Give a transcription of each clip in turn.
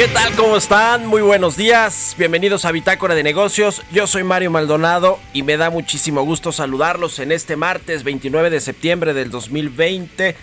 ¿Qué tal? ¿Cómo están? Muy buenos días. Bienvenidos a Bitácora de Negocios. Yo soy Mario Maldonado y me da muchísimo gusto saludarlos en este martes 29 de septiembre del 2020.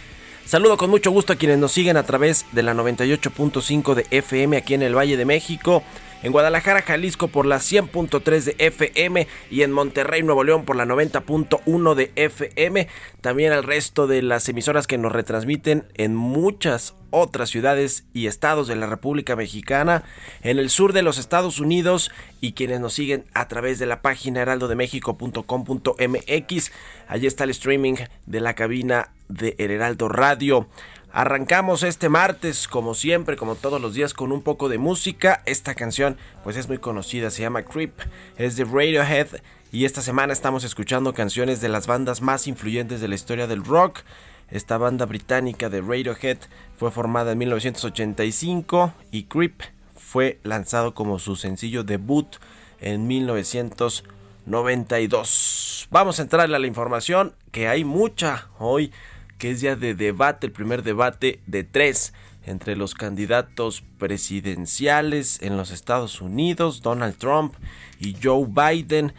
Saludo con mucho gusto a quienes nos siguen a través de la 98.5 de FM aquí en el Valle de México, en Guadalajara, Jalisco por la 100.3 de FM y en Monterrey, Nuevo León por la 90.1 de FM. También al resto de las emisoras que nos retransmiten en muchas otras ciudades y estados de la República Mexicana, en el sur de los Estados Unidos y quienes nos siguen a través de la página heraldodemexico.com.mx. Allí está el streaming de la cabina de Heraldo Radio. Arrancamos este martes, como siempre, como todos los días, con un poco de música. Esta canción, pues es muy conocida, se llama Creep, es de Radiohead. Y esta semana estamos escuchando canciones de las bandas más influyentes de la historia del rock. Esta banda británica de Radiohead fue formada en 1985 y Creep fue lanzado como su sencillo debut en 1992. Vamos a entrarle a la información, que hay mucha hoy que es ya de debate, el primer debate de tres entre los candidatos presidenciales en los Estados Unidos, Donald Trump y Joe Biden.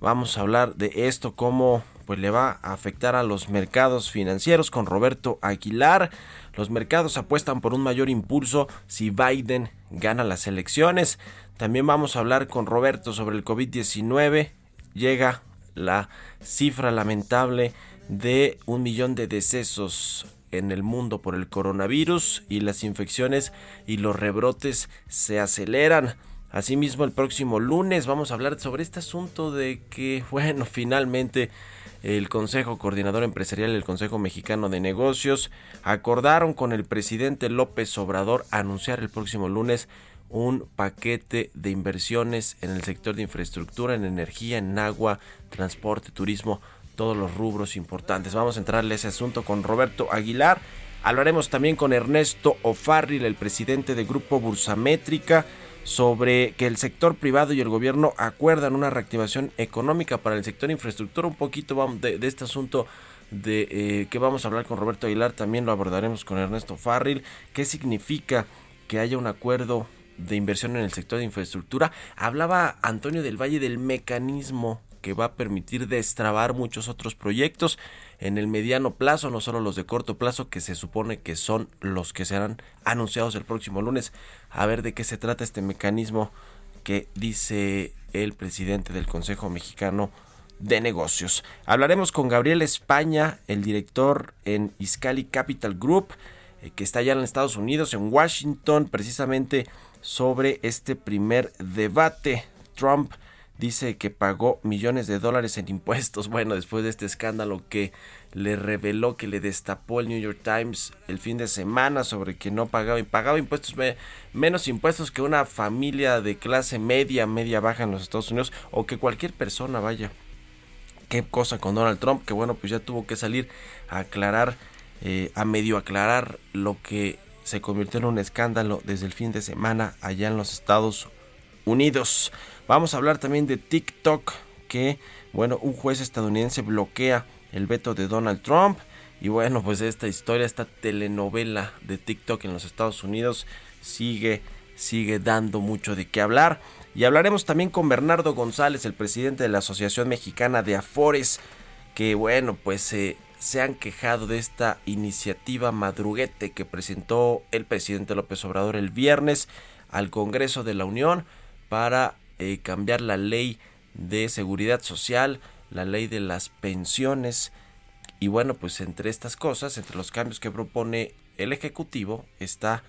Vamos a hablar de esto, cómo pues le va a afectar a los mercados financieros con Roberto Aguilar. Los mercados apuestan por un mayor impulso si Biden gana las elecciones. También vamos a hablar con Roberto sobre el COVID-19. Llega la cifra lamentable de un millón de decesos en el mundo por el coronavirus y las infecciones y los rebrotes se aceleran. Asimismo, el próximo lunes vamos a hablar sobre este asunto de que, bueno, finalmente el Consejo Coordinador Empresarial y el Consejo Mexicano de Negocios acordaron con el presidente López Obrador anunciar el próximo lunes un paquete de inversiones en el sector de infraestructura, en energía, en agua, transporte, turismo, todos los rubros importantes. Vamos a entrarle a ese asunto con Roberto Aguilar. Hablaremos también con Ernesto O'Farrill, el presidente del Grupo Bursamétrica, sobre que el sector privado y el gobierno acuerdan una reactivación económica para el sector infraestructura. Un poquito de, este asunto de eh, que vamos a hablar con Roberto Aguilar, también lo abordaremos con Ernesto Farril. ¿Qué significa que haya un acuerdo de inversión en el sector de infraestructura? Hablaba Antonio del Valle del mecanismo que va a permitir destrabar muchos otros proyectos en el mediano plazo, no solo los de corto plazo, que se supone que son los que serán anunciados el próximo lunes. A ver de qué se trata este mecanismo que dice el presidente del Consejo Mexicano de Negocios. Hablaremos con Gabriel España, el director en Iscali Capital Group, eh, que está allá en Estados Unidos, en Washington, precisamente sobre este primer debate. Trump dice que pagó millones de dólares en impuestos. Bueno, después de este escándalo que le reveló, que le destapó el New York Times el fin de semana sobre que no pagaba pagaba impuestos, menos impuestos que una familia de clase media, media baja en los Estados Unidos o que cualquier persona vaya qué cosa con Donald Trump, que bueno, pues ya tuvo que salir a aclarar, eh, a medio aclarar lo que se convirtió en un escándalo desde el fin de semana allá en los Estados Unidos. Vamos a hablar también de TikTok, que bueno, un juez estadounidense bloquea el veto de Donald Trump. Y bueno, pues esta historia, esta telenovela de TikTok en los Estados Unidos sigue, sigue dando mucho de qué hablar. Y hablaremos también con Bernardo González, el presidente de la Asociación Mexicana de Afores, que bueno, pues eh, se han quejado de esta iniciativa madruguete que presentó el presidente López Obrador el viernes al Congreso de la Unión para eh, cambiar la ley de seguridad social, la ley de las pensiones. Y bueno, pues entre estas cosas, entre los cambios que propone el Ejecutivo, está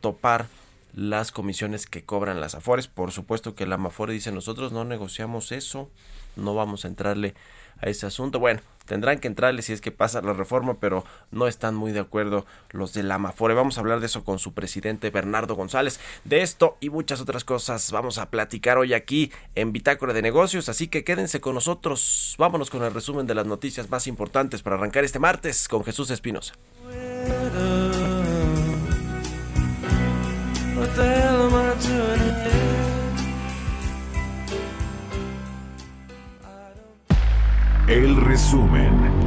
topar las comisiones que cobran las Afores. Por supuesto que la Amafore dice nosotros no negociamos eso, no vamos a entrarle a ese asunto. Bueno, tendrán que entrarle si es que pasa la reforma, pero no están muy de acuerdo los de la Amafore. Vamos a hablar de eso con su presidente Bernardo González. De esto y muchas otras cosas vamos a platicar hoy aquí en Bitácora de Negocios, así que quédense con nosotros. Vámonos con el resumen de las noticias más importantes para arrancar este martes con Jesús Espinosa. Resumen.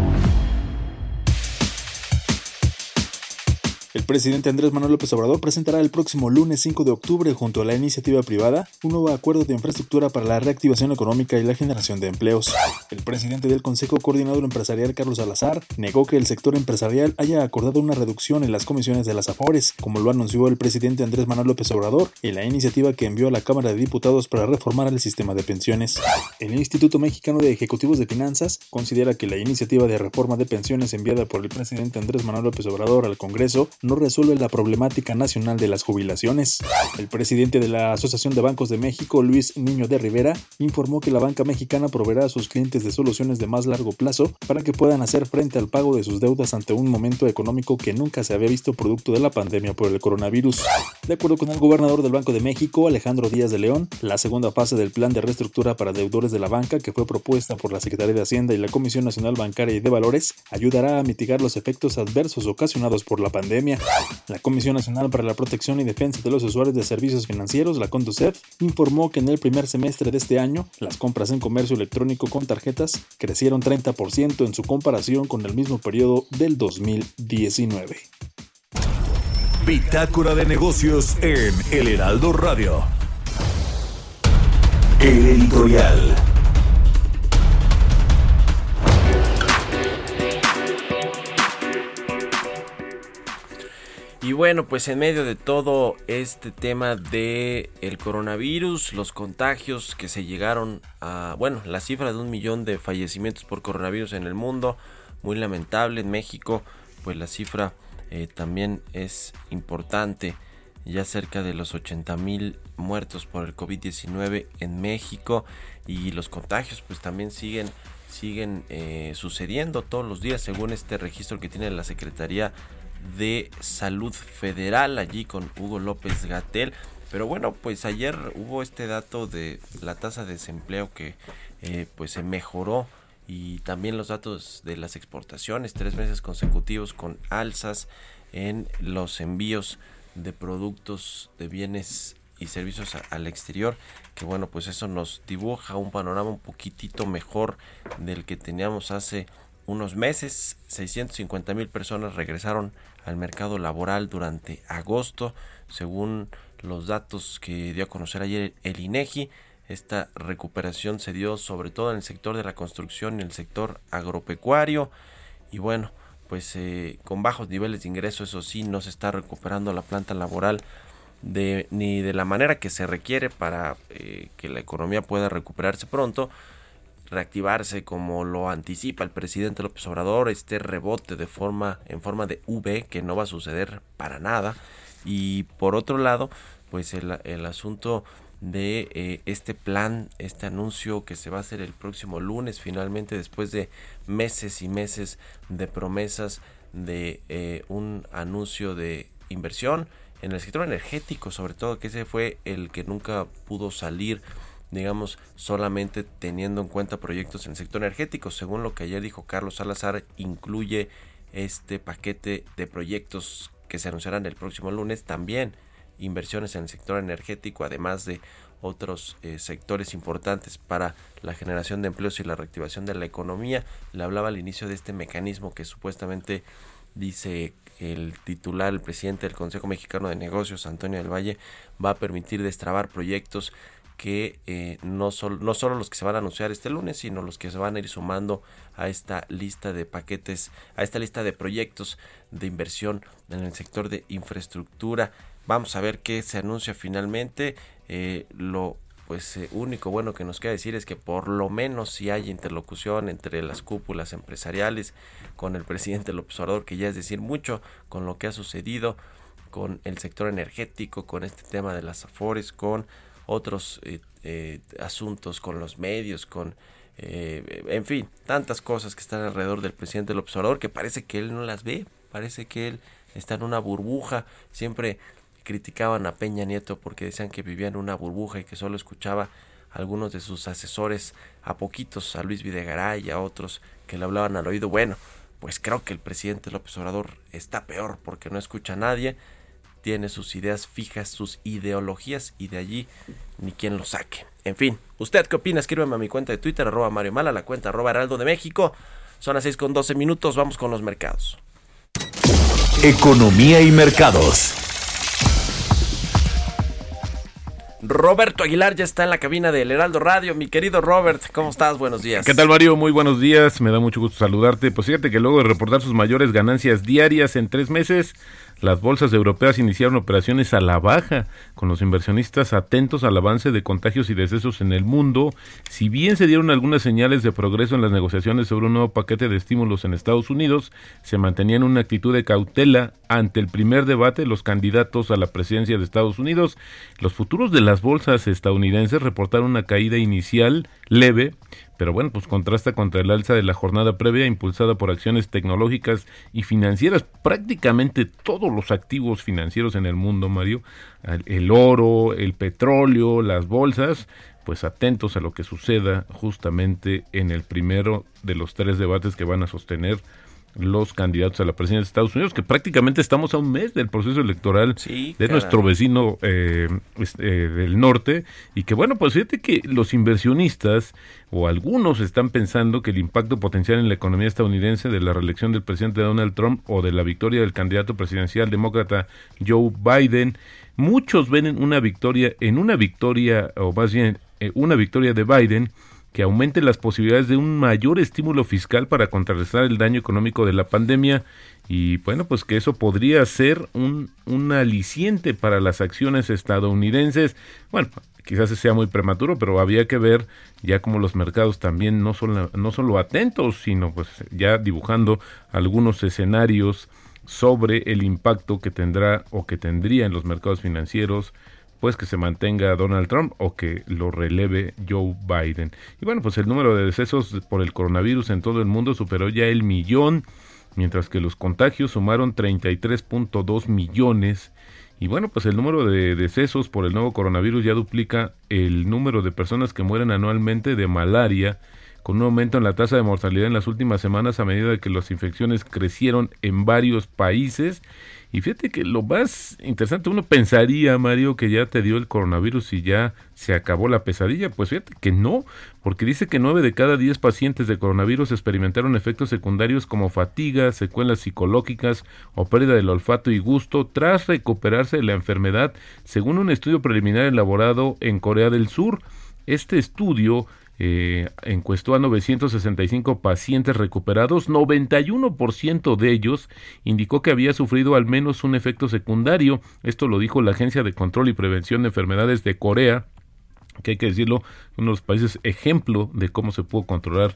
Presidente Andrés Manuel López Obrador presentará el próximo lunes 5 de octubre junto a la iniciativa privada un nuevo acuerdo de infraestructura para la reactivación económica y la generación de empleos. El presidente del Consejo Coordinador Empresarial Carlos Salazar negó que el sector empresarial haya acordado una reducción en las comisiones de las AFORES, como lo anunció el presidente Andrés Manuel López Obrador en la iniciativa que envió a la Cámara de Diputados para reformar el sistema de pensiones. El Instituto Mexicano de Ejecutivos de Finanzas considera que la iniciativa de reforma de pensiones enviada por el presidente Andrés Manuel López Obrador al Congreso no resuelve la problemática nacional de las jubilaciones. El presidente de la Asociación de Bancos de México, Luis Niño de Rivera, informó que la banca mexicana proveerá a sus clientes de soluciones de más largo plazo para que puedan hacer frente al pago de sus deudas ante un momento económico que nunca se había visto producto de la pandemia por el coronavirus. De acuerdo con el gobernador del Banco de México, Alejandro Díaz de León, la segunda fase del plan de reestructura para deudores de la banca que fue propuesta por la Secretaría de Hacienda y la Comisión Nacional Bancaria y de Valores ayudará a mitigar los efectos adversos ocasionados por la pandemia. La Comisión Nacional para la Protección y Defensa de los Usuarios de Servicios Financieros, la CONDUCEF, informó que en el primer semestre de este año, las compras en comercio electrónico con tarjetas crecieron 30% en su comparación con el mismo periodo del 2019. Bitácora de negocios en El Heraldo Radio. El editorial. Y bueno, pues en medio de todo este tema de el coronavirus, los contagios que se llegaron a, bueno, la cifra de un millón de fallecimientos por coronavirus en el mundo, muy lamentable en México, pues la cifra eh, también es importante, ya cerca de los 80 mil muertos por el COVID-19 en México y los contagios pues también siguen siguen eh, sucediendo todos los días según este registro que tiene la Secretaría de Salud Federal allí con Hugo López Gatel. Pero bueno, pues ayer hubo este dato de la tasa de desempleo que eh, pues se mejoró y también los datos de las exportaciones, tres meses consecutivos con alzas en los envíos de productos, de bienes y servicios al exterior, que bueno, pues eso nos dibuja un panorama un poquitito mejor del que teníamos hace unos meses. 650 mil personas regresaron al mercado laboral durante agosto, según los datos que dio a conocer ayer el INEGI. Esta recuperación se dio sobre todo en el sector de la construcción y el sector agropecuario. Y bueno, pues eh, con bajos niveles de ingreso, eso sí, no se está recuperando la planta laboral de, ni de la manera que se requiere para eh, que la economía pueda recuperarse pronto, reactivarse como lo anticipa el presidente López Obrador, este rebote de forma en forma de V que no va a suceder para nada. Y por otro lado pues el, asunto de eh, este plan, este anuncio que se va a hacer el próximo lunes finalmente después de meses y meses de promesas de eh, un anuncio de inversión en el sector energético sobre todo que ese fue el que nunca pudo salir digamos, solamente teniendo en cuenta proyectos en el sector energético. Según lo que ayer dijo Carlos Salazar, incluye este paquete de proyectos que se anunciarán el próximo lunes también inversiones en el sector energético, además de otros eh, sectores importantes para la generación de empleos y la reactivación de la economía. Le hablaba al inicio de este mecanismo que supuestamente dice el titular, el presidente del Consejo Mexicano de Negocios, Antonio del Valle, va a permitir destrabar proyectos que eh, no, son no solo los que se van a anunciar este lunes, sino los que se van a ir sumando a esta lista de paquetes, a esta lista de proyectos de inversión en el sector de infraestructura. Vamos a ver qué se anuncia finalmente. Eh, lo pues eh, único bueno que nos queda decir es que por lo menos si hay interlocución entre las cúpulas empresariales con el presidente López Obrador, que ya es decir mucho con lo que ha sucedido con el sector energético, con este tema de las afores, con otros eh, asuntos, con los medios, con en fin, tantas cosas que están alrededor del presidente López Obrador que parece que él no las ve, parece que él está en una burbuja, siempre criticaban a Peña Nieto porque decían que vivía en una burbuja y que solo escuchaba a algunos de sus asesores, a poquitos, a Luis Videgaray y a otros que le hablaban al oído. Bueno, pues creo que el presidente López Obrador está peor porque no escucha a nadie, tiene sus ideas fijas, sus ideologías y de allí ni quien lo saque. En fin, ¿usted qué opina? Escríbeme a mi cuenta de Twitter, arroba Mario Mala, la cuenta arroba Heraldo de México. Son las 6 con 12 minutos, vamos con los mercados. Economía y mercados. Roberto Aguilar ya está en la cabina del Heraldo Radio. Mi querido Robert, ¿cómo estás? Buenos días. ¿Qué tal, Mario? Muy buenos días. Me da mucho gusto saludarte. Pues fíjate que luego de reportar sus mayores ganancias diarias en tres meses, las bolsas europeas iniciaron operaciones a la baja, con los inversionistas atentos al avance de contagios y decesos en el mundo. Si bien se dieron algunas señales de progreso en las negociaciones sobre un nuevo paquete de estímulos en Estados Unidos, se mantenían una actitud de cautela ante el primer debate de los candidatos a la presidencia de Estados Unidos. Los futuros de las bolsas estadounidenses reportaron una caída inicial leve, pero bueno, pues contrasta contra el alza de la jornada previa impulsada por acciones tecnológicas y financieras. Prácticamente todos los activos financieros en el mundo, Mario, el oro, el petróleo, las bolsas, pues atentos a lo que suceda justamente en el primero de los tres debates que van a sostener los candidatos a la presidencia de Estados Unidos, que prácticamente estamos a un mes del proceso electoral de nuestro vecino eh, eh, del norte, y que bueno, pues fíjate que los inversionistas o algunos están pensando que el impacto potencial en la economía estadounidense de la reelección del presidente Donald Trump o de la victoria del candidato presidencial demócrata Joe Biden, muchos ven una victoria, en una victoria, o más bien eh, una victoria de Biden, que aumente las posibilidades de un mayor estímulo fiscal para contrarrestar el daño económico de la pandemia y bueno, pues que eso podría ser un, un aliciente para las acciones estadounidenses. Bueno, quizás sea muy prematuro, pero había que ver ya como los mercados también no solo, no solo atentos, sino pues ya dibujando algunos escenarios sobre el impacto que tendrá o que tendría en los mercados financieros pues que se mantenga Donald Trump o que lo releve Joe Biden. Y bueno, pues el número de decesos por el coronavirus en todo el mundo superó ya el millón, mientras que los contagios sumaron 33.2 millones. Y bueno, pues el número de decesos por el nuevo coronavirus ya duplica el número de personas que mueren anualmente de malaria, con un aumento en la tasa de mortalidad en las últimas semanas a medida que las infecciones crecieron en varios países y fíjate que lo más interesante, uno pensaría, Mario, que ya te dio el coronavirus y ya se acabó la pesadilla. Pues fíjate que no, porque dice que nueve de cada diez pacientes de coronavirus experimentaron efectos secundarios como fatiga, secuelas psicológicas o pérdida del olfato y gusto tras recuperarse de la enfermedad, según un estudio preliminar elaborado en Corea del Sur. Este estudio eh, encuestó a 965 pacientes recuperados, 91% de ellos indicó que había sufrido al menos un efecto secundario. Esto lo dijo la Agencia de Control y Prevención de Enfermedades de Corea, que hay que decirlo, uno de los países ejemplo de cómo se pudo controlar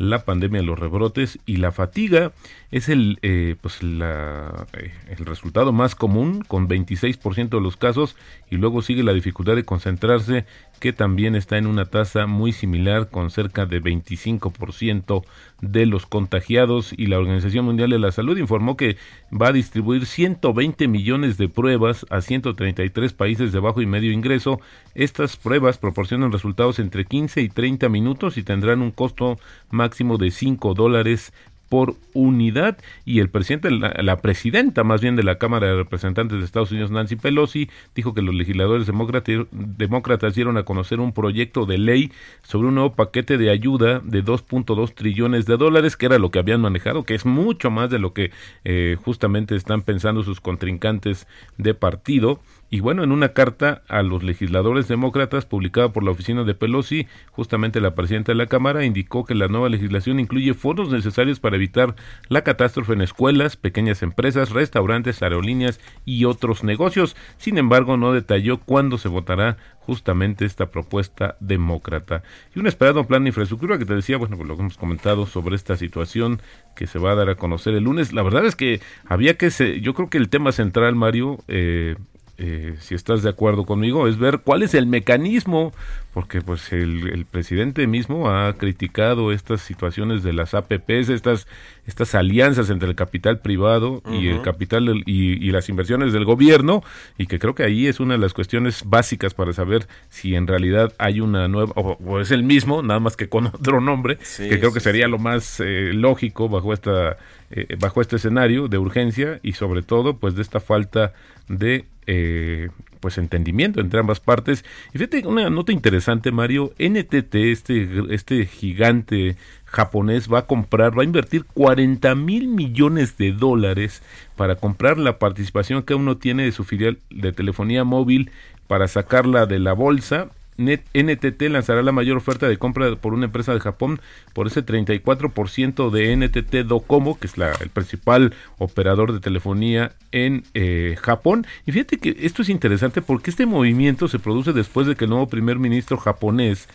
la pandemia, los rebrotes y la fatiga. es el, eh, pues eh, el resultado más común, con 26% de los casos, y luego sigue la dificultad de concentrarse, que también está en una tasa muy similar, con cerca de 25% de los contagiados, y la Organización Mundial de la Salud informó que va a distribuir 120 millones de pruebas a 133 países de bajo y medio ingreso. Estas pruebas proporcionan resultados entre 15 y 30 minutos y tendrán un costo máximo de 5 dólares por unidad y el presidente, la, presidenta más bien de la Cámara de Representantes de Estados Unidos, Nancy Pelosi, dijo que los legisladores demócratas dieron a conocer un proyecto de ley sobre un nuevo paquete de ayuda de 2.2 trillones de dólares, que era lo que habían manejado, que es mucho más de lo que eh, justamente están pensando sus contrincantes de partido. Y bueno, en una carta a los legisladores demócratas publicada por la oficina de Pelosi, justamente la presidenta de la Cámara indicó que la nueva legislación incluye fondos necesarios para evitar la catástrofe en escuelas, pequeñas empresas, restaurantes, aerolíneas y otros negocios. Sin embargo, no detalló cuándo se votará justamente esta propuesta demócrata. Y un esperado plan de infraestructura que te decía, bueno, pues lo que hemos comentado sobre esta situación que se va a dar a conocer el lunes. La verdad es que había que, se, yo creo que el tema central, Mario, eh, eh, si estás de acuerdo conmigo, es ver cuál es el mecanismo, porque pues el, presidente mismo ha criticado estas situaciones de las APPs, estas, estas alianzas entre el capital privado y el capital y, las inversiones del gobierno, y que creo que ahí es una de las cuestiones básicas para saber si en realidad hay una nueva, o, es el mismo, nada más que con otro nombre, que creo que sería lo más eh, lógico bajo esta eh, bajo este escenario de urgencia y sobre todo pues de esta falta de eh, pues entendimiento entre ambas partes. Y fíjate, una nota interesante, Mario, NTT, este, este gigante japonés, va a comprar, va a invertir 40 mil millones de dólares para comprar la participación que uno tiene de su filial de telefonía móvil para sacarla de la bolsa NTT lanzará la mayor oferta de compra por una empresa de Japón por ese 34% de NTT Docomo, que es el principal operador de telefonía en eh, Japón. Y fíjate que esto es interesante porque este movimiento se produce después de que el nuevo primer ministro japonés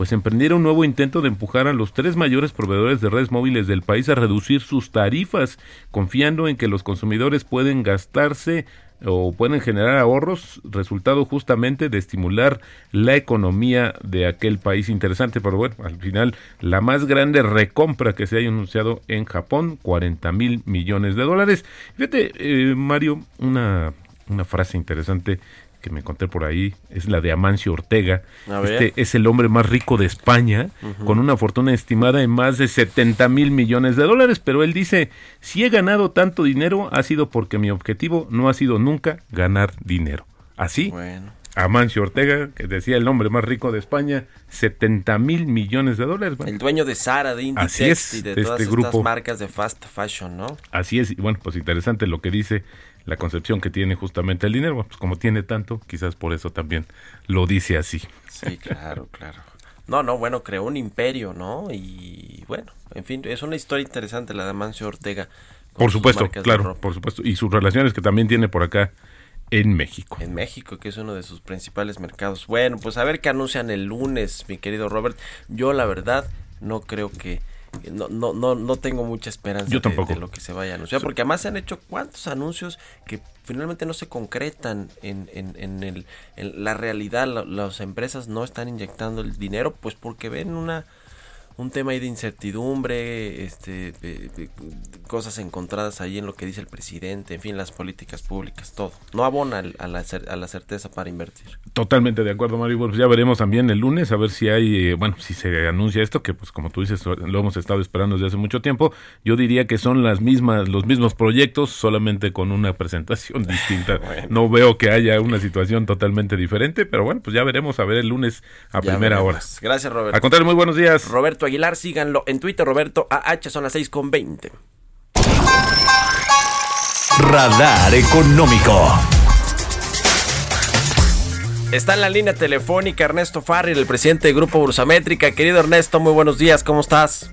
pues emprendiera un nuevo intento de empujar a los tres mayores proveedores de redes móviles del país a reducir sus tarifas, confiando en que los consumidores pueden gastarse o pueden generar ahorros, resultado justamente de estimular la economía de aquel país interesante. Pero bueno, al final la más grande recompra que se haya anunciado en Japón, 40 mil millones de dólares. Fíjate, eh, Mario, una, una frase interesante que me encontré por ahí es la de Amancio Ortega. Este es el hombre más rico de España, con una fortuna estimada en más de 70 mil millones de dólares, pero él dice, si he ganado tanto dinero ha sido porque mi objetivo no ha sido nunca ganar dinero. Así, Amancio Ortega, que decía el hombre más rico de España, 70 mil millones de dólares. El dueño de Sara, de Inditex y de, todas este estas marcas de fast fashion, ¿no? Así es, y bueno, pues interesante lo que dice la concepción que tiene justamente el dinero. pues como tiene tanto, quizás por eso también lo dice así. Sí, claro, claro. No, no, bueno, creó un imperio, ¿no? Y bueno, en fin, es una historia interesante la de Mancio Ortega. Por supuesto, claro, por supuesto. Y sus relaciones que también tiene por acá en México. En México, que es uno de sus principales mercados. Bueno, pues a ver qué anuncian el lunes, mi querido Robert. Yo la verdad no creo que no, no, no, no tengo mucha esperanza De, lo que se vaya a anunciar, porque además se han hecho cuántos anuncios que finalmente no se concretan en, en, en, el, en la realidad, las empresas no están inyectando el dinero, pues porque ven una un tema ahí de incertidumbre, este, cosas encontradas ahí en lo que dice el presidente, en fin, las políticas públicas, todo. No abona a la, a la certeza para invertir. Totalmente de acuerdo, Mario. Pues ya veremos también el lunes a ver si hay, eh, bueno, si se anuncia esto, que pues como tú dices, lo hemos estado esperando desde hace mucho tiempo. Yo diría que son las mismas, los mismos proyectos, solamente con una presentación distinta. No veo que haya una situación totalmente diferente, pero bueno, pues ya veremos a ver el lunes a primera hora. Gracias, Roberto. A contrario, muy buenos días. Roberto Aguilar, síganlo en Twitter, Roberto AH, son las 6 con 20. Radar Económico. Está en la línea telefónica Ernesto Farri, el presidente del Grupo Bursamétrica. Querido Ernesto, muy buenos días, ¿cómo estás?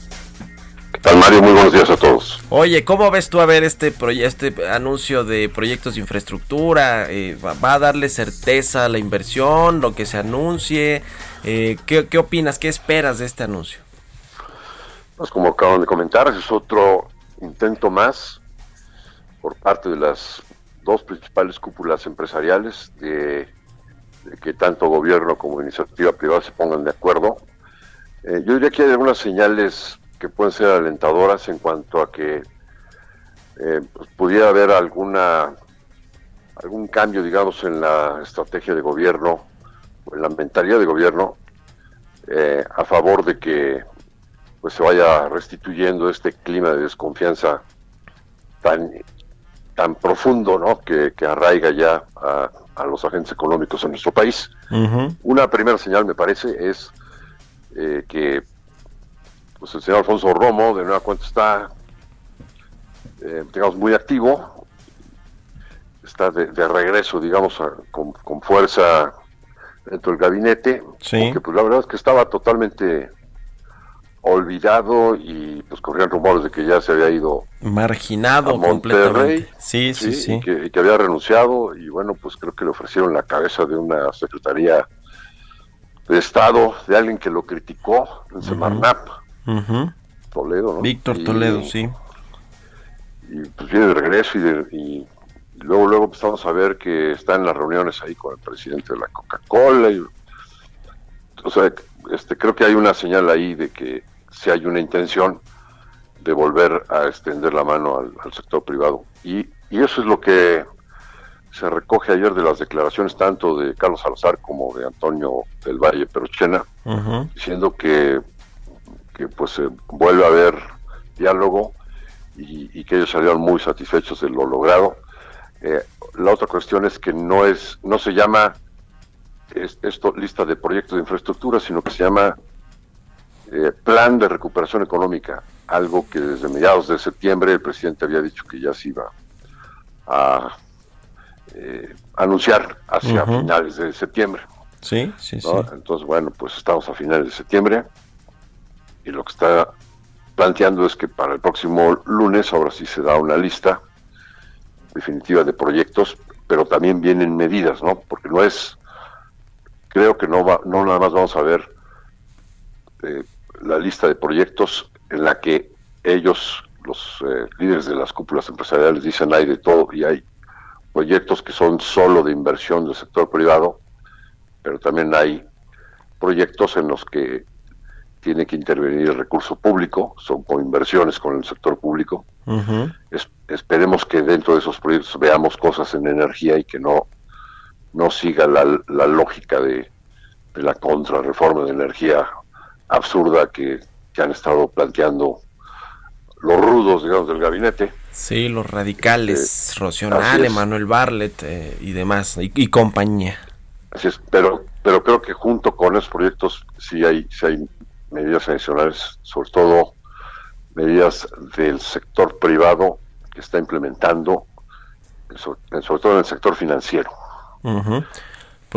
¿Qué tal, Mario? Muy buenos días a todos. Oye, ¿cómo ves tú a ver este, este anuncio de proyectos de infraestructura? Eh, ¿Va a darle certeza a la inversión, lo que se anuncie? Eh, ¿qué, ¿Qué opinas? ¿Qué esperas de este anuncio? Pues como acaban de comentar, es otro intento más por parte de las dos principales cúpulas empresariales de, que tanto gobierno como iniciativa privada se pongan de acuerdo. Eh, yo diría que hay algunas señales que pueden ser alentadoras en cuanto a que eh, pues, pudiera haber alguna algún cambio, digamos, en la estrategia de gobierno, o en la mentalidad de gobierno, eh, a favor de que pues se vaya restituyendo este clima de desconfianza tan tan profundo ¿no? que, que arraiga ya a, a, los agentes económicos en nuestro país. Una primera señal, me parece, es eh, que pues, el señor Alfonso Romo, de nueva cuenta, está, eh, digamos, muy activo, está de, de regreso, digamos, a- con, con fuerza dentro del gabinete, Sí. porque pues la verdad es que estaba totalmente olvidado y pues corrían rumores de que ya se había ido Marginado a Monterrey. completamente. Sí, sí, sí. Y, que, y que había renunciado y bueno, pues creo que le ofrecieron la cabeza de una secretaría de Estado, de alguien que lo criticó en Semarnap, Ujú. Toledo, ¿no? Víctor Y- Toledo, sí. Y pues viene de regreso y, de- y luego luego empezamos a ver que está en las reuniones ahí con el presidente de la Coca-Cola. y- o sea, este, creo que hay una señal ahí de que si hay una intención de volver a extender la mano al, al sector privado. Y, y eso es lo que se recoge ayer de las declaraciones tanto de Carlos Salazar como de Antonio del Valle Perochena, diciendo que, que pues se vuelve a haber diálogo y, y que ellos salieron muy satisfechos de lo logrado. Eh, la otra cuestión es que no es no se llama es- esto lista de proyectos de infraestructura, sino que se llama eh, plan de recuperación económica, algo que desde mediados de septiembre el presidente había dicho que ya se iba a eh, anunciar hacia finales de septiembre. Sí, sí, sí. Entonces, bueno, pues estamos a finales de septiembre y lo que está planteando es que para el próximo lunes ahora sí se da una lista definitiva de proyectos, pero también vienen medidas, ¿no? Porque no es, creo que no va, no nada más vamos a ver eh, la lista de proyectos en la que ellos, los eh, líderes de las cúpulas empresariales, dicen hay de todo y hay proyectos que son solo de inversión del sector privado, pero también hay proyectos en los que tiene que intervenir el recurso público, son con inversiones con el sector público. Es- esperemos que dentro de esos proyectos veamos cosas en energía y que no, no siga la, la lógica de, de la contrarreforma de energía absurda que, que han estado planteando los rudos, digamos, del gabinete. Sí, los radicales, Eh, Rocional. Emanuel Barlet eh, y demás, y, y compañía. Así es, pero, pero creo que junto con esos proyectos sí hay, sí hay medidas adicionales, sobre todo medidas del sector privado que está implementando, sobre, sobre todo en el sector financiero. Ujú.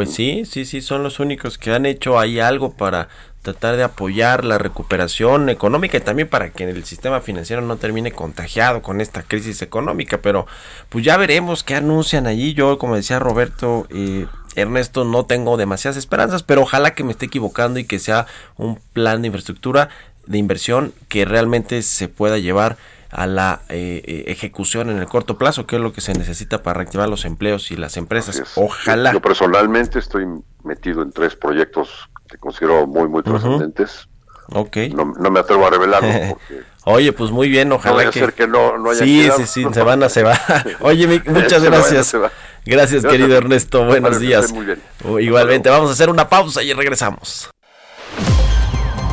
Pues sí, sí, sí, son los únicos que han hecho ahí algo para tratar de apoyar la recuperación económica y también para que el sistema financiero no termine contagiado con esta crisis económica. Pero pues ya veremos qué anuncian allí. Yo, como decía Roberto, eh, Ernesto, no tengo demasiadas esperanzas, pero ojalá que me esté equivocando y que sea un plan de infraestructura, de inversión que realmente se pueda llevar a la eh, eh, ejecución en el corto plazo, que es lo que se necesita para reactivar los empleos y las empresas. Ojalá. Yo, yo personalmente estoy metido en tres proyectos que considero muy, muy trascendentes. Ok. No, no me atrevo a revelarlos porque Oye, pues muy bien, no ojalá a que... ser que no, no haya sí, quedado. sí, sí, se van a, se va. Oye, mi- muchas Se va, gracias. se va. Gracias, querido Ernesto. Buenos días. muy bien. Igualmente, vamos a hacer una pausa y regresamos.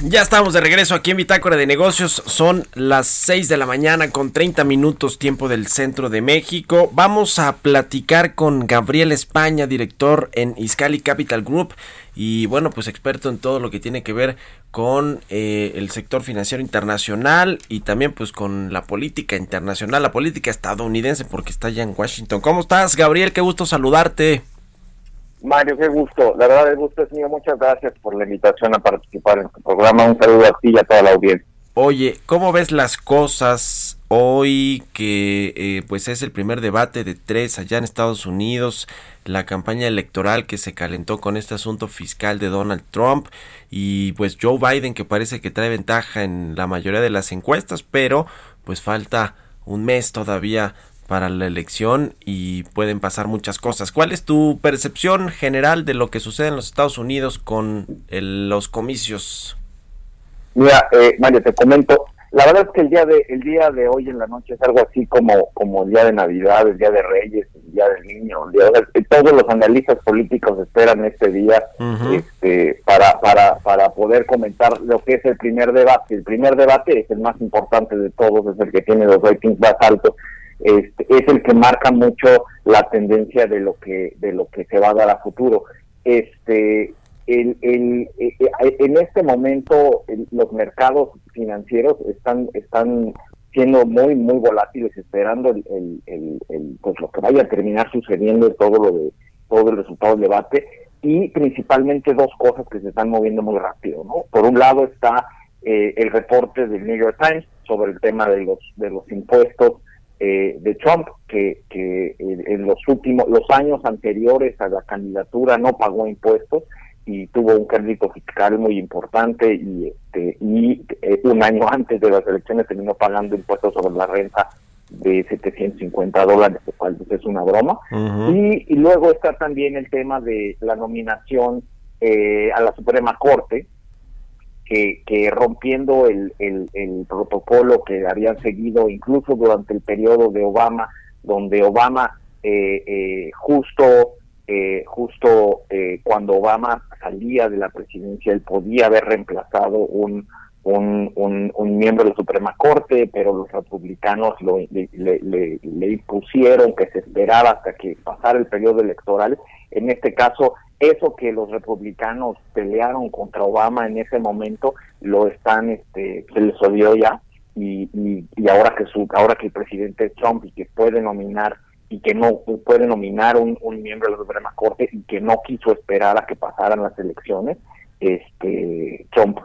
Ya estamos de regreso aquí en Bitácora de Negocios. Son las 6 de la mañana con 30 minutos tiempo del centro de México. Vamos a platicar con Gabriel España, director en Iscali Capital Group y bueno, pues experto en todo lo que tiene que ver con eh, el sector financiero internacional y también pues con la política internacional, la política estadounidense porque está allá en Washington. ¿Cómo estás, Gabriel? Qué gusto saludarte. Mario, qué gusto. La verdad, el gusto es mío. Muchas gracias por la invitación a participar en este programa. Un saludo a ti y a toda la audiencia. Oye, ¿cómo ves las cosas hoy que eh, pues es el primer debate de tres allá en Estados Unidos, la campaña electoral que se calentó con este asunto fiscal de Donald Trump y pues Joe Biden que parece que trae ventaja en la mayoría de las encuestas, pero pues falta un mes todavía para la elección y pueden pasar muchas cosas. ¿Cuál es tu percepción general de lo que sucede en los Estados Unidos con los comicios? Mira, eh, Mario, te comento. La verdad es que el día de el día de hoy en la noche es algo así como como el día de Navidad, el día de Reyes, el día del Niño. El día de, todos los analistas políticos esperan este día este, para para para poder comentar lo que es el primer debate. El primer debate es el más importante de todos, es el que tiene los ratings más altos este, es el que marca mucho la tendencia de lo que de lo que se va a dar a futuro. Este, el, el, eh, eh, en este momento los mercados financieros están están siendo muy muy volátiles, esperando el, pues lo que vaya a terminar sucediendo todo lo de todo el resultado del debate y principalmente dos cosas que se están moviendo muy rápido, ¿no? Por un lado está eh, el reporte del New York Times sobre el tema de los de los impuestos eh, de Trump, que, que en los últimos, los años anteriores a la candidatura no pagó impuestos y tuvo un crédito fiscal muy importante y este y eh, un año antes de las elecciones terminó pagando impuestos sobre la renta de 750 dólares, lo cual pues, es una broma. y, luego está también el tema de la nominación eh, a la Suprema Corte, que, rompiendo el, el, protocolo que habían seguido incluso durante el periodo de Obama, donde Obama eh, eh, justo eh, justo cuando Obama salía de la presidencia, él podía haber reemplazado un, un, un, miembro de la Suprema Corte, pero los republicanos lo, le, le, impusieron que se esperara hasta que pasara el periodo electoral. En este caso, eso que los republicanos pelearon contra Obama en ese momento, lo están, este, se les odió ya. Y, y, ahora que su, ahora que el presidente Trump y que puede nominar y que no puede nominar un, un miembro de la Suprema Corte y que no quiso esperar a que pasaran las elecciones, este Trump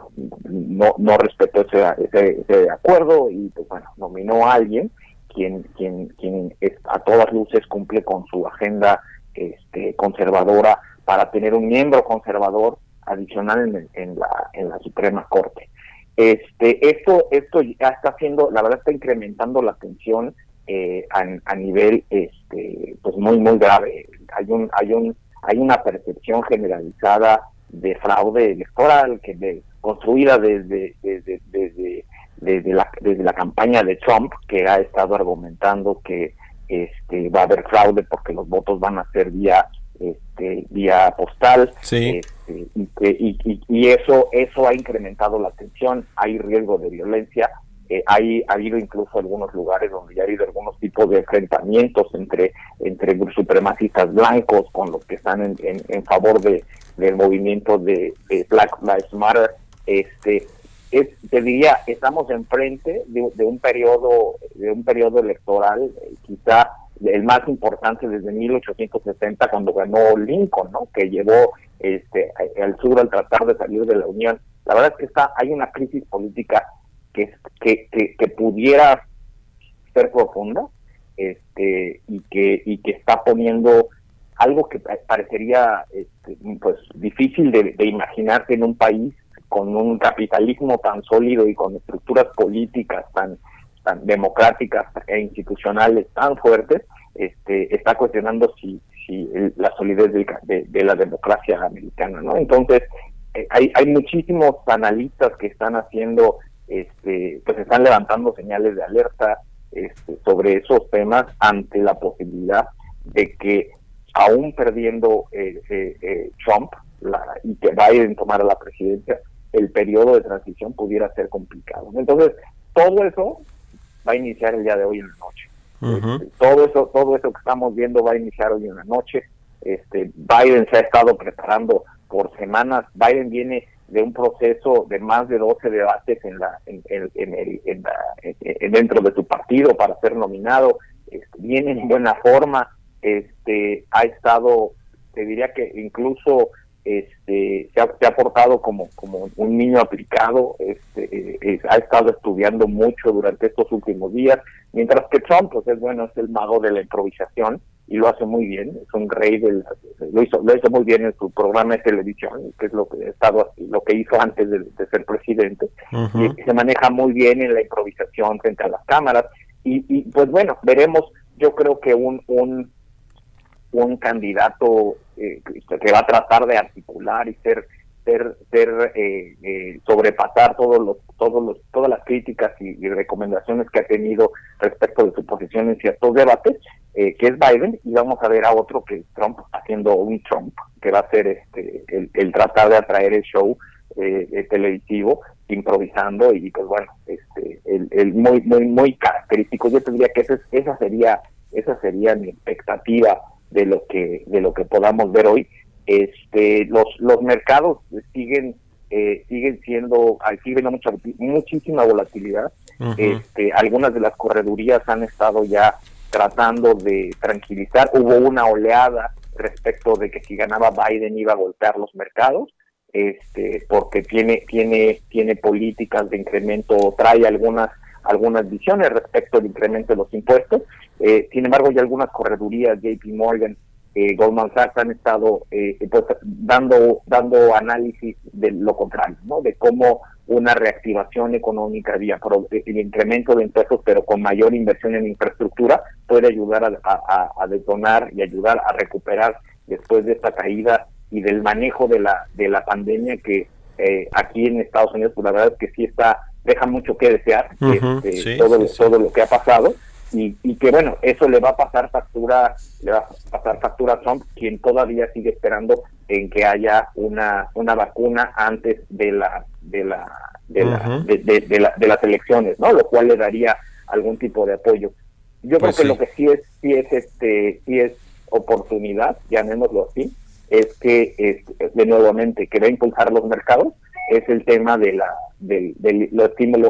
no, no respetó ese, ese, acuerdo y pues, bueno nominó a alguien quien quien quien a todas luces cumple con su agenda este conservadora para tener un miembro conservador adicional en, en la en la Suprema Corte. Este esto esto ya está haciendo la verdad está incrementando la tensión eh, a, a, nivel este pues muy muy grave. Hay un hay un hay una percepción generalizada de fraude electoral que de, construida desde desde, desde desde la desde la campaña de Trump que ha estado argumentando que este va a haber fraude porque los votos van a ser vía este vía postal sí. este, y, y, y, eso eso ha incrementado la tensión hay riesgo de violencia eh, hay ha habido incluso algunos lugares donde ya ha habido algunos tipos de enfrentamientos entre entre supremacistas blancos con los que están en, en favor de, del movimiento de, Black Lives Matter, este, es, te diría, estamos enfrente de, de un periodo, de un periodo electoral, quizá el más importante desde 1860 cuando ganó Lincoln, ¿no? Que llevó este al sur al tratar de salir de la Unión. La verdad es que está hay una crisis política que que, que, que pudiera ser profunda, este y que y que está poniendo algo que parecería este, pues difícil de, imaginarse en un país con un capitalismo tan sólido y con estructuras políticas tan tan democráticas e institucionales tan fuertes este está cuestionando si si la solidez de, la democracia americana no entonces eh, hay hay muchísimos analistas que están haciendo este pues están levantando señales de alerta este, sobre esos temas ante la posibilidad de que aún perdiendo eh, eh, eh, Trump la, y que Biden tomara la presidencia, el periodo de transición pudiera ser complicado. Entonces, todo eso va a iniciar el día de hoy en la noche. Este, todo eso, todo eso que estamos viendo va a iniciar hoy en la noche. Este, Biden se ha estado preparando por semanas. Biden viene de un proceso de más de 12 debates en la, en, en, la, dentro de su partido para ser nominado. Este, viene en buena forma. Este, ha estado, te diría que incluso este, se, ha, portado como, como un niño aplicado, este, ha estado estudiando mucho durante estos últimos días, mientras que Trump, pues es bueno, es el mago de la improvisación y lo hace muy bien, es un rey del, lo hizo, lo hizo muy bien en su programa de televisión, que es lo que estado, lo que hizo antes de, ser presidente, y se maneja muy bien en la improvisación frente a las cámaras, y, y pues bueno, veremos, yo creo que un, un un candidato eh, que va a tratar de articular y ser ser, ser eh, eh, sobrepasar todos los todos los todas las críticas y, recomendaciones que ha tenido respecto de su posición en ciertos debates que es Biden y vamos a ver a otro que es Trump haciendo un Trump que va a ser este el, tratar de atraer el show televisivo improvisando y pues bueno este el, muy muy muy característico. Yo tendría que esa, esa sería esa sería mi expectativa de lo que de lo que podamos ver hoy. Este los los mercados siguen eh, siguen siendo siguen mucha muchísima volatilidad. Este algunas de las corredurías han estado ya tratando de tranquilizar. Hubo una oleada respecto de que si ganaba Biden iba a golpear los mercados este porque tiene tiene tiene políticas de incremento trae algunas algunas visiones respecto al incremento de los impuestos. Eh, sin embargo, ya algunas corredurías, JP Morgan, eh, Goldman Sachs han estado eh, pues, dando dando análisis de lo contrario, ¿no? De cómo una reactivación económica vía el incremento de impuestos, pero con mayor inversión en infraestructura, puede ayudar a, detonar y ayudar a recuperar después de esta caída y del manejo de la de la pandemia que aquí en Estados Unidos, pues la verdad es que sí está deja mucho que desear este, todo, todo lo que ha pasado y, y, que bueno, eso le va a pasar factura, le va a pasar factura a Trump, quien todavía sigue esperando en que haya una, una vacuna antes de la de la de, la, de, la, de las elecciones, ¿no? Lo cual le daría algún tipo de apoyo. Yo creo pues que lo que sí es sí es este sí es oportunidad, llamémoslo así, es que es, de nuevamente que va a impulsar los mercados es el tema de la del, del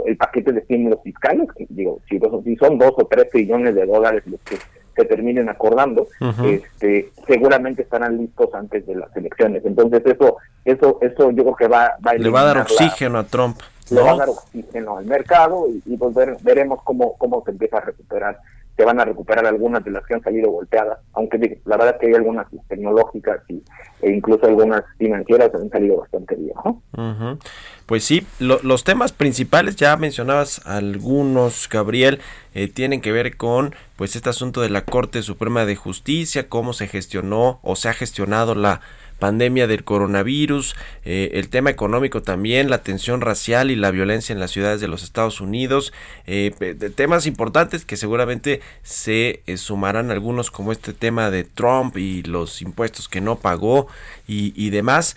el paquete de estímulos fiscales, que digo, si, si, son dos o tres trillones de dólares los que se terminen acordando, este, seguramente estarán listos antes de las elecciones. Entonces eso, eso, eso yo creo que va, va a le va a dar oxígeno a Trump. Le va a dar oxígeno al mercado y, pues veremos cómo, cómo se empieza a recuperar se van a recuperar algunas de las que han salido golpeadas, aunque la verdad es que hay algunas tecnológicas y, e incluso algunas financieras que han salido bastante bien. Pues sí, los temas principales, ya mencionabas algunos, Gabriel, eh, tienen que ver con pues este asunto de la Corte Suprema de Justicia, cómo se gestionó o se ha gestionado la pandemia del coronavirus, eh, el tema económico también, la tensión racial y la violencia en las ciudades de los Estados Unidos, eh, temas importantes que seguramente se eh, sumarán algunos como este tema de Trump y los impuestos que no pagó y, demás.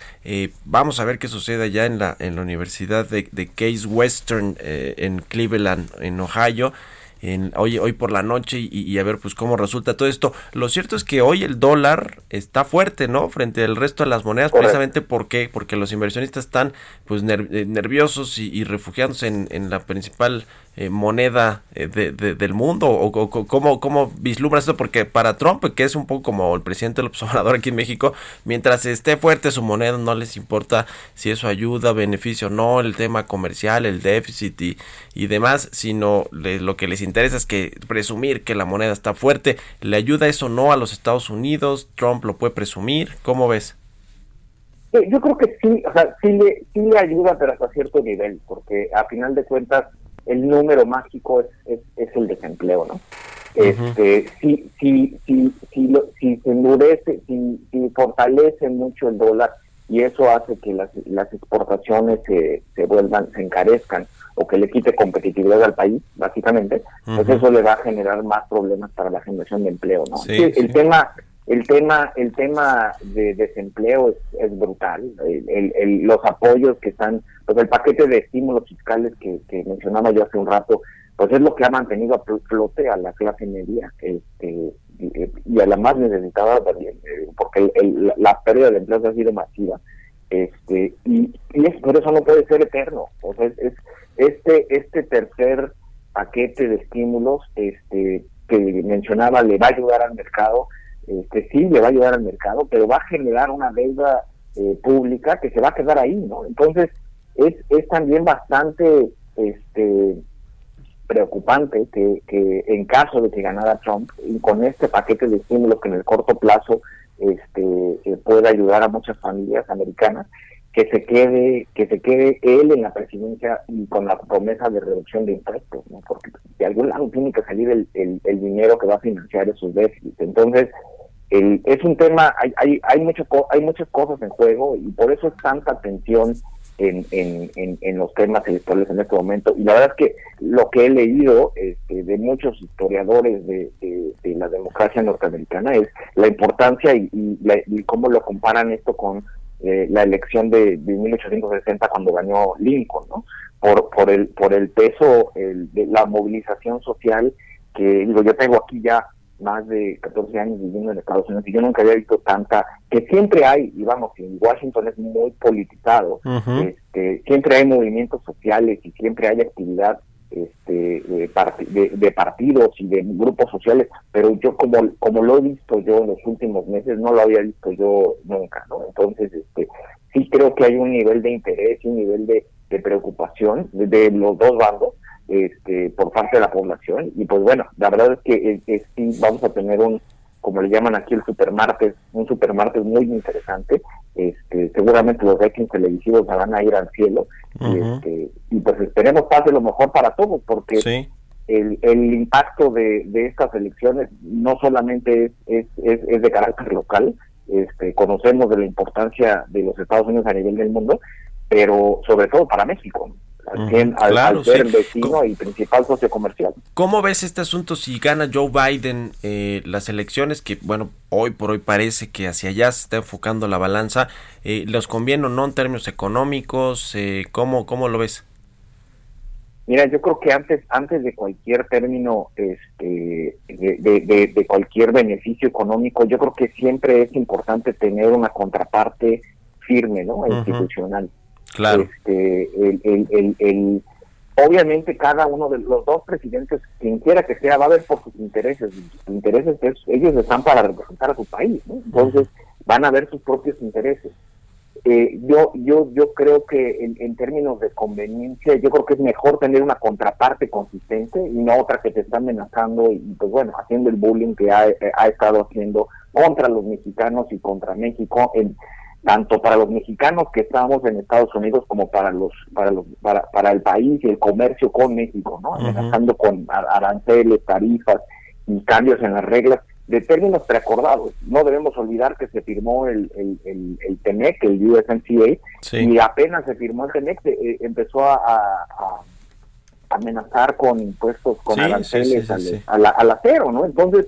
vamos a ver qué sucede ya en la, en la Universidad de, de Case Western en Cleveland, en Ohio hoy, hoy por la noche y, a ver pues cómo resulta todo esto. Lo cierto es que hoy el dólar está fuerte, ¿no? Frente al resto de las monedas, precisamente porque porque los inversionistas están pues eh, nerviosos y, refugiándose en, en, la principal eh, moneda eh, de, del mundo? ¿O, cómo, cómo vislumbras esto? Porque para Trump, que es un poco como el presidente del observador aquí en México, mientras esté fuerte su moneda, no les importa si eso ayuda, beneficio o no, el tema comercial, el déficit y, y demás, sino lo que les interesa es que presumir que la moneda está fuerte. ¿Le ayuda eso no a los Estados Unidos? ¿Trump lo puede presumir? ¿Cómo ves? Yo creo que sí, o sea, sí le, sí le ayuda, pero hasta cierto nivel, porque a final de cuentas el número mágico es, es, el desempleo, ¿no? Este, si, si, si, si, si se endurece, si, si fortalece mucho el dólar y eso hace que las, las exportaciones se, se vuelvan, se encarezcan o que le quite competitividad al país, básicamente, pues eso le va a generar más problemas para la generación de empleo, ¿no? el tema el tema, el tema de desempleo es, brutal. los apoyos que están, pues el paquete de estímulos fiscales que, mencionaba yo hace un rato, pues es lo que ha mantenido a flote a la clase media este, y, a la más necesitada también, eh, porque la pérdida de empleo ha sido masiva. Este, y, y por eso no puede ser eterno. O sea, es, este, este tercer paquete de estímulos este, que mencionaba le va a ayudar al mercado este, sí le va a ayudar al mercado, pero va a generar una deuda eh, pública que se va a quedar ahí, ¿no? Entonces, es, es también bastante este, preocupante que, que en caso de que ganara Trump, y con este paquete de estímulos que en el corto plazo este, eh, pueda ayudar a muchas familias americanas, que se quede que se quede él en la presidencia y con la promesa de reducción de impuestos, ¿no? porque de algún lado tiene que salir el, el dinero que va a financiar esos déficits. Entonces, es un tema, hay, hay, hay, mucho, hay muchas cosas en juego y por eso es tanta atención en, en, en, los temas electorales en este momento. Y la verdad es que lo que he leído este, de muchos historiadores de, la democracia norteamericana es la importancia y, y, cómo lo comparan esto con eh, la elección de, de 1860 cuando ganó Lincoln, ¿no? Por, por, el, por el peso el, de la movilización social que, digo, yo tengo aquí ya más de 14 años viviendo en Estados Unidos y yo nunca había visto tanta, que siempre hay, y vamos, en Washington es muy politizado, este, siempre hay movimientos sociales y siempre hay actividad este, de, de, partidos y de grupos sociales, pero yo como, como lo he visto yo en los últimos meses, no lo había visto yo nunca, ¿no? Entonces, este, sí creo que hay un nivel de interés y un nivel de, preocupación de los dos bandos, este, por parte de la población. Y pues bueno, la verdad es que es, vamos a tener un, como le llaman aquí el supermartes, un supermartes muy interesante. Este, seguramente los ratings televisivos van a ir al cielo. y, este, y pues esperemos pase lo mejor para todos, porque el, el impacto de, de estas elecciones no solamente es, es, es, es de carácter local, este, conocemos de la importancia de los Estados Unidos a nivel del mundo, pero sobre todo para México al, ser vecino y principal socio comercial. ¿Cómo ves este asunto si gana Joe Biden eh, las elecciones, que bueno, hoy por hoy parece que hacia allá se está enfocando la balanza, eh, ¿los conviene o no en términos económicos? Eh, ¿cómo, ¿Cómo lo ves? Mira, yo creo que antes, antes de cualquier término, este, de, de, cualquier beneficio económico, yo creo que siempre es importante tener una contraparte firme, ¿no? Institucional. Claro. Este, el, el, obviamente cada uno de los dos presidentes, quien quiera que sea, va a ver por sus intereses. Sus intereses, ellos están para representar a su país, entonces van a ver sus propios intereses. Eh, yo, yo, yo creo que en, términos de conveniencia, yo creo que es mejor tener una contraparte consistente y no otra que te está amenazando y, pues bueno, haciendo el bullying que ha, ha estado haciendo contra los mexicanos y contra México en, tanto para los mexicanos que estamos en Estados Unidos como para los para los para, para el país y el comercio con México, ¿no? Amenazando con aranceles, tarifas y cambios en las reglas de términos preacordados. No debemos olvidar que se firmó el, el, el, el TEMEC, el USMCA, y apenas se firmó el TEMEC, eh, empezó a, amenazar con impuestos, con aranceles al, al acero, ¿no? Entonces,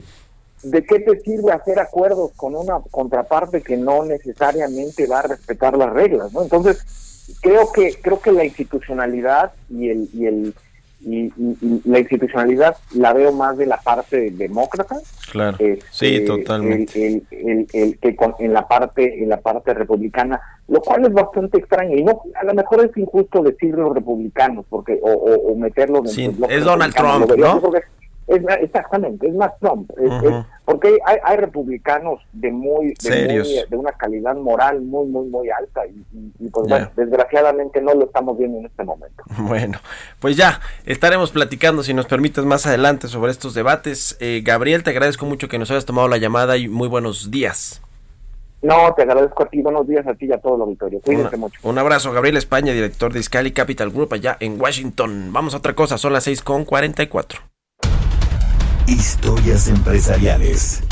¿de qué te sirve hacer acuerdos con una contraparte que no necesariamente va a respetar las reglas? ¿no? Entonces, creo que creo que la institucionalidad y el y el y, la institucionalidad la veo más de la parte demócrata claro este, sí totalmente el, el, que en la parte en la parte republicana lo cual es bastante extraño y no a lo mejor es injusto decir los republicanos porque o, o, meterlos en es Donald Trump no es, exactamente, es más Trump. porque hay, hay, republicanos de muy de, una calidad moral muy, muy, muy alta y, pues desgraciadamente no lo estamos viendo en este momento. Bueno, pues ya estaremos platicando, si nos permites, más adelante sobre estos debates. Eh, Gabriel, te agradezco mucho que nos hayas tomado la llamada y muy buenos días. No, te agradezco a ti. Buenos días a ti y a todo el auditorio. Cuídense mucho. Un abrazo, Gabriel España, director de Scali Capital Group allá en Washington. Vamos a otra cosa, son las 6 con 44. Historias empresariales.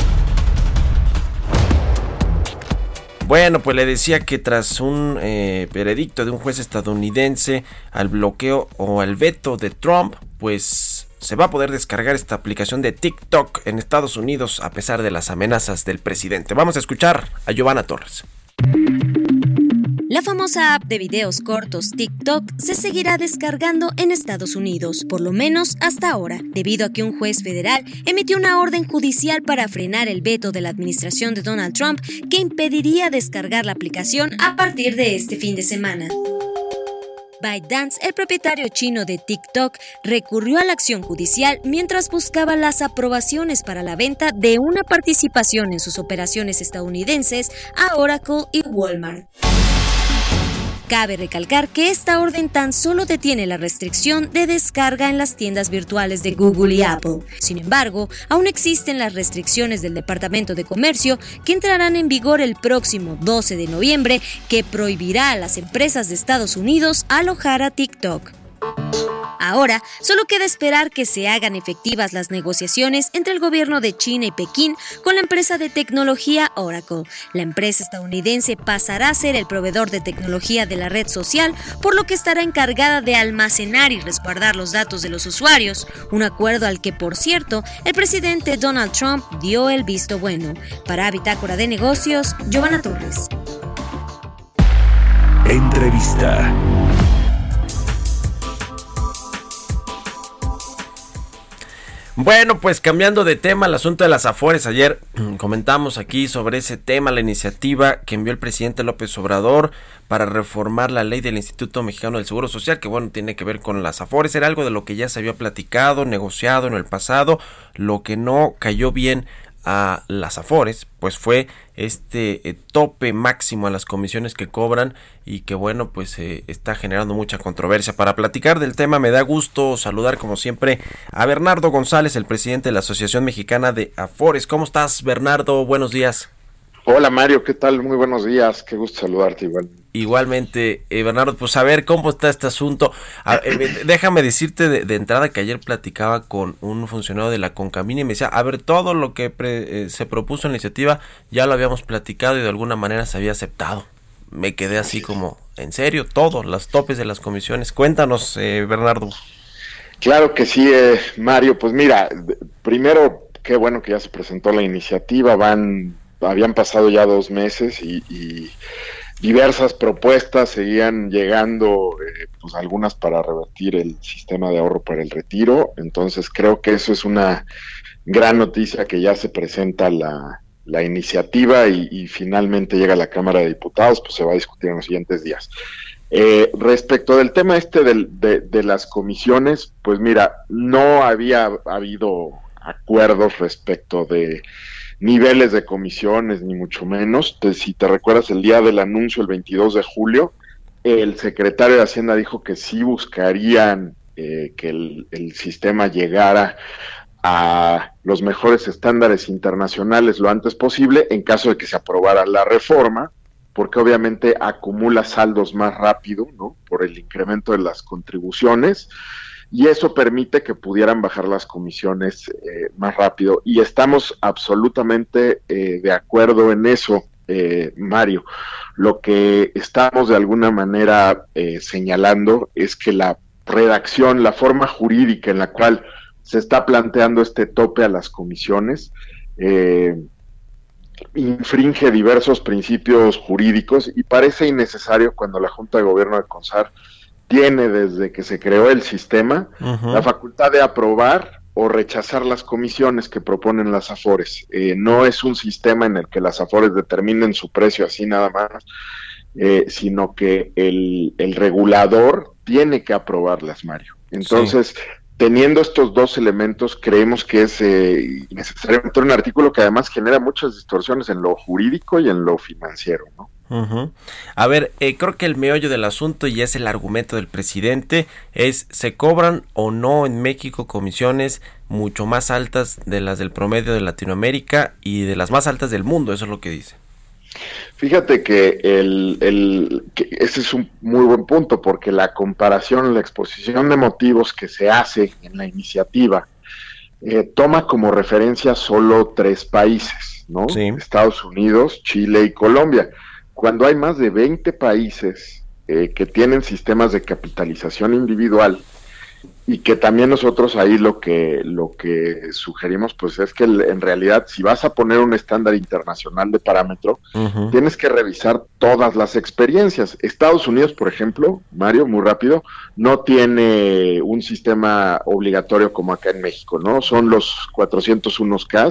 Bueno, pues le decía que tras un eh, veredicto de un juez estadounidense al bloqueo o al veto de Trump pues se va a poder descargar esta aplicación de TikTok en Estados Unidos a pesar de las amenazas del presidente. Vamos a escuchar a Giovanna Torres. La famosa app de videos cortos TikTok se seguirá descargando en Estados Unidos, por lo menos hasta ahora, debido a que un juez federal emitió una orden judicial para frenar el veto de la administración de Donald Trump que impediría descargar la aplicación a partir de este fin de semana. ByteDance, el propietario chino de TikTok, recurrió a la acción judicial mientras buscaba las aprobaciones para la venta de una participación en sus operaciones estadounidenses a Oracle y Walmart. Cabe recalcar que esta orden tan solo detiene la restricción de descarga en las tiendas virtuales de Google y Apple. Sin embargo, aún existen las restricciones del Departamento de Comercio que entrarán en vigor el próximo 12 de noviembre que prohibirá a las empresas de Estados Unidos alojar a TikTok. Ahora, solo queda esperar que se hagan efectivas las negociaciones entre el gobierno de China y Pekín con la empresa de tecnología Oracle. La empresa estadounidense pasará a ser el proveedor de tecnología de la red social, por lo que estará encargada de almacenar y resguardar los datos de los usuarios, un acuerdo al que, por cierto, el presidente Donald Trump dio el visto bueno. Para Bitácora de Negocios, Giovanna Torres. Entrevista. Bueno, pues cambiando de tema, el asunto de las Afores. Ayer comentamos aquí sobre ese tema, la iniciativa que envió el presidente López Obrador para reformar la ley del Instituto Mexicano del Seguro Social, que bueno, tiene que ver con las Afores. Era algo de lo que ya se había platicado, negociado en el pasado. Lo que no cayó bien a las Afores, pues fue este eh, tope máximo a las comisiones que cobran y que bueno, pues eh, está generando mucha controversia. Para platicar del tema me da gusto saludar como siempre a Bernardo González, el presidente de la Asociación Mexicana de Afores. ¿Cómo estás, Bernardo? Buenos días. Hola Mario, ¿qué tal? Muy buenos días, qué gusto saludarte igual. Igualmente, eh, Bernardo, pues a ver cómo está este asunto. A, eh, déjame decirte de, de, entrada que ayer platicaba con un funcionario de la Concamina y me decía, a ver, todo lo que pre, eh, se propuso en la iniciativa ya lo habíamos platicado y de alguna manera se había aceptado. Me quedé así como, en serio, todo, los topes de las comisiones. Cuéntanos, eh, Bernardo. Claro que sí, eh, Mario. Pues mira, primero, qué bueno que ya se presentó la iniciativa, van habían pasado ya dos meses y, y diversas propuestas seguían llegando, eh, pues algunas para revertir el sistema de ahorro para el retiro. Entonces creo que eso es una gran noticia que ya se presenta la, iniciativa y, y, finalmente llega a la Cámara de Diputados, pues se va a discutir en los siguientes días. Eh, respecto del tema este del, de, de las comisiones, pues mira, no había habido acuerdos respecto de niveles de comisiones, ni mucho menos. Te, si te recuerdas, el día del anuncio, el 22 de julio, el secretario de Hacienda dijo que sí buscarían eh, que el, el, sistema llegara a los mejores estándares internacionales lo antes posible en caso de que se aprobara la reforma, porque obviamente acumula saldos más rápido, ¿no? Por el incremento de las contribuciones y eso permite que pudieran bajar las comisiones eh, más rápido. Y estamos absolutamente eh, de acuerdo en eso, eh, Mario. Lo que estamos de alguna manera eh, señalando es que la redacción, la forma jurídica en la cual se está planteando este tope a las comisiones, infringe diversos principios jurídicos y parece innecesario cuando la Junta de Gobierno de CONSAR tiene desde que se creó el sistema uh -huh. la facultad de aprobar o rechazar las comisiones que proponen las AFORES. Eh, no es un sistema en el que las AFORES determinen su precio así nada más, eh, sino que el, el, regulador tiene que aprobarlas, Mario. Entonces, sí. teniendo estos dos elementos, creemos que es eh, necesario un artículo que además genera muchas distorsiones en lo jurídico y en lo financiero, ¿no? Uh -huh. A ver, eh, creo que el meollo del asunto y es el argumento del presidente es se cobran o no en México comisiones mucho más altas de las del promedio de Latinoamérica y de las más altas del mundo, eso es lo que dice. Fíjate que, el, el, que ese es un muy buen punto porque la comparación, la exposición de motivos que se hace en la iniciativa eh, toma como referencia solo tres países, ¿no? Sí. Estados Unidos, Chile y Colombia cuando hay más de 20 países eh, que tienen sistemas de capitalización individual y que también nosotros ahí lo que lo que sugerimos pues es que en realidad si vas a poner un estándar internacional de parámetro tienes que revisar todas las experiencias. Estados Unidos por ejemplo Mario muy rápido no tiene un sistema obligatorio como acá en México no son los 401 k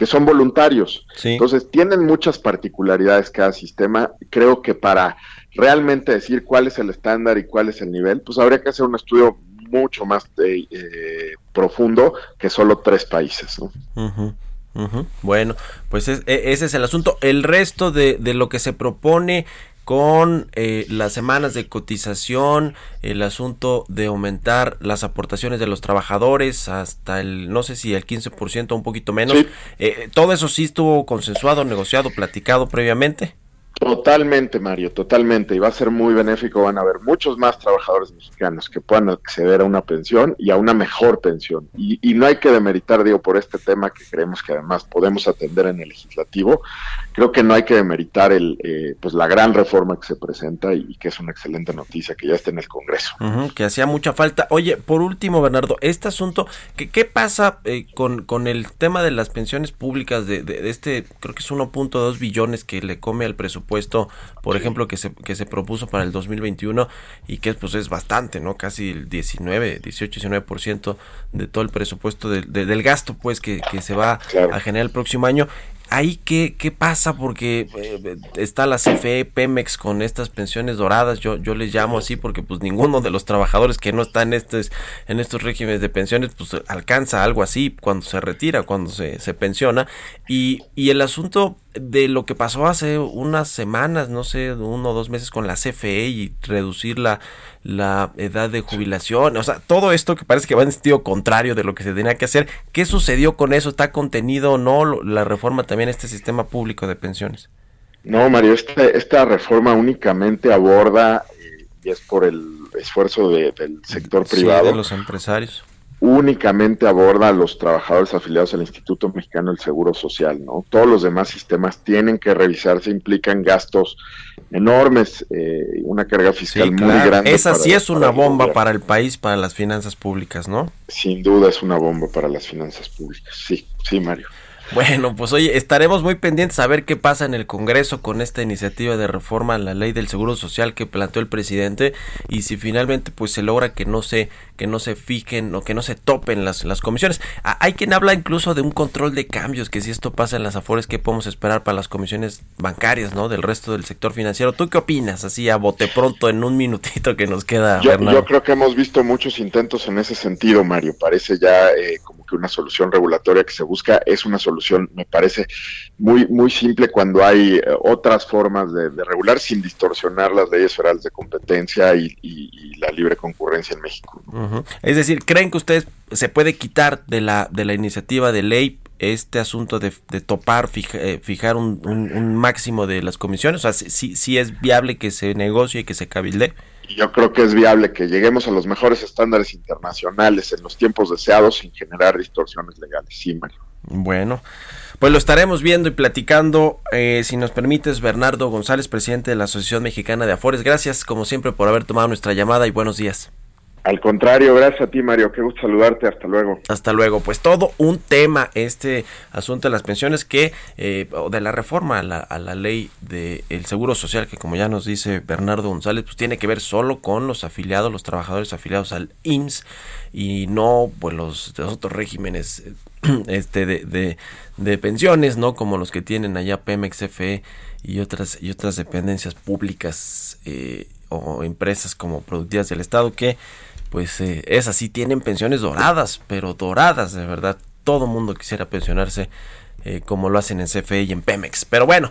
que son voluntarios. Entonces tienen muchas particularidades cada sistema. Creo que para realmente decir cuál es el estándar y cuál es el nivel pues habría que hacer un estudio mucho más eh, eh, profundo que solo tres países. Bueno, pues e, ese es el asunto. El resto de, lo que se propone con eh, las semanas de cotización, el asunto de aumentar las aportaciones de los trabajadores hasta el, no sé si el 15% o un poquito menos, todo eso sí estuvo consensuado, negociado, platicado previamente. Totalmente, Mario, totalmente. Y va a ser muy benéfico. Van a haber muchos más trabajadores mexicanos que puedan acceder a una pensión y a una mejor pensión. Y, no hay que demeritar, digo, por este tema que creemos que además podemos atender en el legislativo. Creo que no hay que demeritar el, eh, pues la gran reforma que se presenta y, que es una excelente noticia que ya esté en el Congreso. que hacía mucha falta. Oye, por último, Bernardo, este asunto, ¿qué, qué pasa eh, con, con el tema de las pensiones públicas de, de este, creo que es 1.2 billones que le come al presupuesto? Puesto, por ejemplo, que se, que se propuso para el 2021 y que pues es bastante, ¿no? Casi el 19, 18, 19% de todo el presupuesto del gasto pues que, que se va a generar el próximo año. Ahí qué, qué pasa porque eh, está la CFE, Pemex con estas pensiones doradas, yo, yo les llamo así porque pues ninguno de los trabajadores que no están en estos, en estos regímenes de pensiones pues alcanza algo así cuando se retira, cuando se, se pensiona. Y, y el asunto de lo que pasó hace unas semanas, no sé, uno o dos meses con la CFE y reducir la, la edad de jubilación, o sea, todo esto que parece que va en sentido contrario de lo que se tenía que hacer, ¿qué sucedió con eso? ¿Está contenido o no la reforma también este sistema público de pensiones? No, Mario, esta, esta reforma únicamente aborda, eh, y es por el esfuerzo del sector privado. de los empresarios únicamente aborda a los trabajadores afiliados al Instituto Mexicano del Seguro Social, ¿no? Todos los demás sistemas tienen que revisarse, implican gastos enormes, eh, una carga fiscal muy grande. Esa sí es una bomba para el país, para las finanzas públicas, ¿no? Sin duda es una bomba para las finanzas públicas, sí, sí, Mario. Bueno, pues oye, estaremos muy pendientes a ver qué pasa en el Congreso con esta iniciativa de reforma a la ley del Seguro Social que planteó el presidente y si finalmente pues se logra que no se que no se fijen o que no se topen las, las comisiones. Ah, hay quien habla incluso de un control de cambios, que si esto pasa en las afores, ¿qué podemos esperar para las comisiones bancarias, no? Del resto del sector financiero. ¿Tú qué opinas? Así a bote pronto en un minutito que nos queda. Yo, yo creo que hemos visto muchos intentos en ese sentido, Mario. Parece ya eh, como que una solución regulatoria que se busca es una solución, me parece, muy, muy simple cuando hay eh, otras formas de, regular sin distorsionar las leyes federales de competencia y, la libre concurrencia en México. Es decir, ¿creen que ustedes se puede quitar de la, de la iniciativa de ley este asunto de, topar, eh, fijar un, máximo de las comisiones? O sea, si es viable que se negocie y que se cabilde. Yo creo que es viable que lleguemos a los mejores estándares internacionales en los tiempos deseados sin generar distorsiones legales. Sí, Mario. Bueno, pues lo estaremos viendo y platicando. Eh, si nos permites, Bernardo González, presidente de la Asociación Mexicana de Afores. Gracias, como siempre, por haber tomado nuestra llamada y buenos días. Al contrario, gracias a ti Mario, qué gusto saludarte, hasta luego. Hasta luego, pues todo un tema este asunto de las pensiones que, eh, de la reforma a la, ley del Seguro Social, que como ya nos dice Bernardo González, pues tiene que ver solo con los afiliados, los trabajadores afiliados al IMSS y no pues los, otros regímenes este de, de, pensiones, ¿no? Como los que tienen allá Pemex, CFE y otras, y otras dependencias públicas eh, o empresas como productivas del Estado que pues eh, es así, tienen pensiones doradas, pero doradas, de verdad. Todo mundo quisiera pensionarse eh, como lo hacen en CFE y en Pemex. Pero bueno,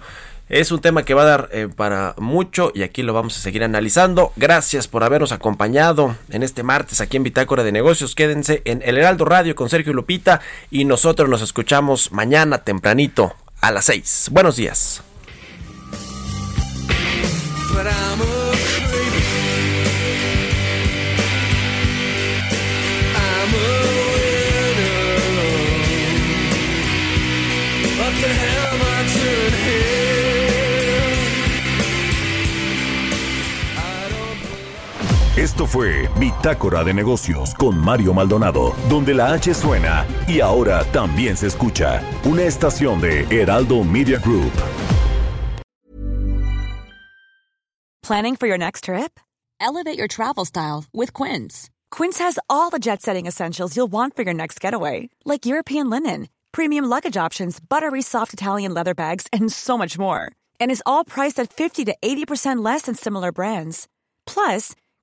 es un tema que va a dar eh, para mucho y aquí lo vamos a seguir analizando. Gracias por habernos acompañado en este martes aquí en Bitácora de Negocios. Quédense en El Heraldo Radio con Sergio Lupita y nosotros nos escuchamos mañana tempranito a las 6. Buenos días. Esto fue Bitácora de Negocios con Mario Maldonado, donde la H suena y ahora también se escucha. Una estación de Heraldo Media Group. Planning for your next trip? Elevate your travel style with Quince. Quince has all the jet setting essentials you'll want for your next getaway, like European linen, premium luggage options, buttery soft Italian leather bags, and so much more. And is all priced at 50 to 80% less than similar brands. Plus,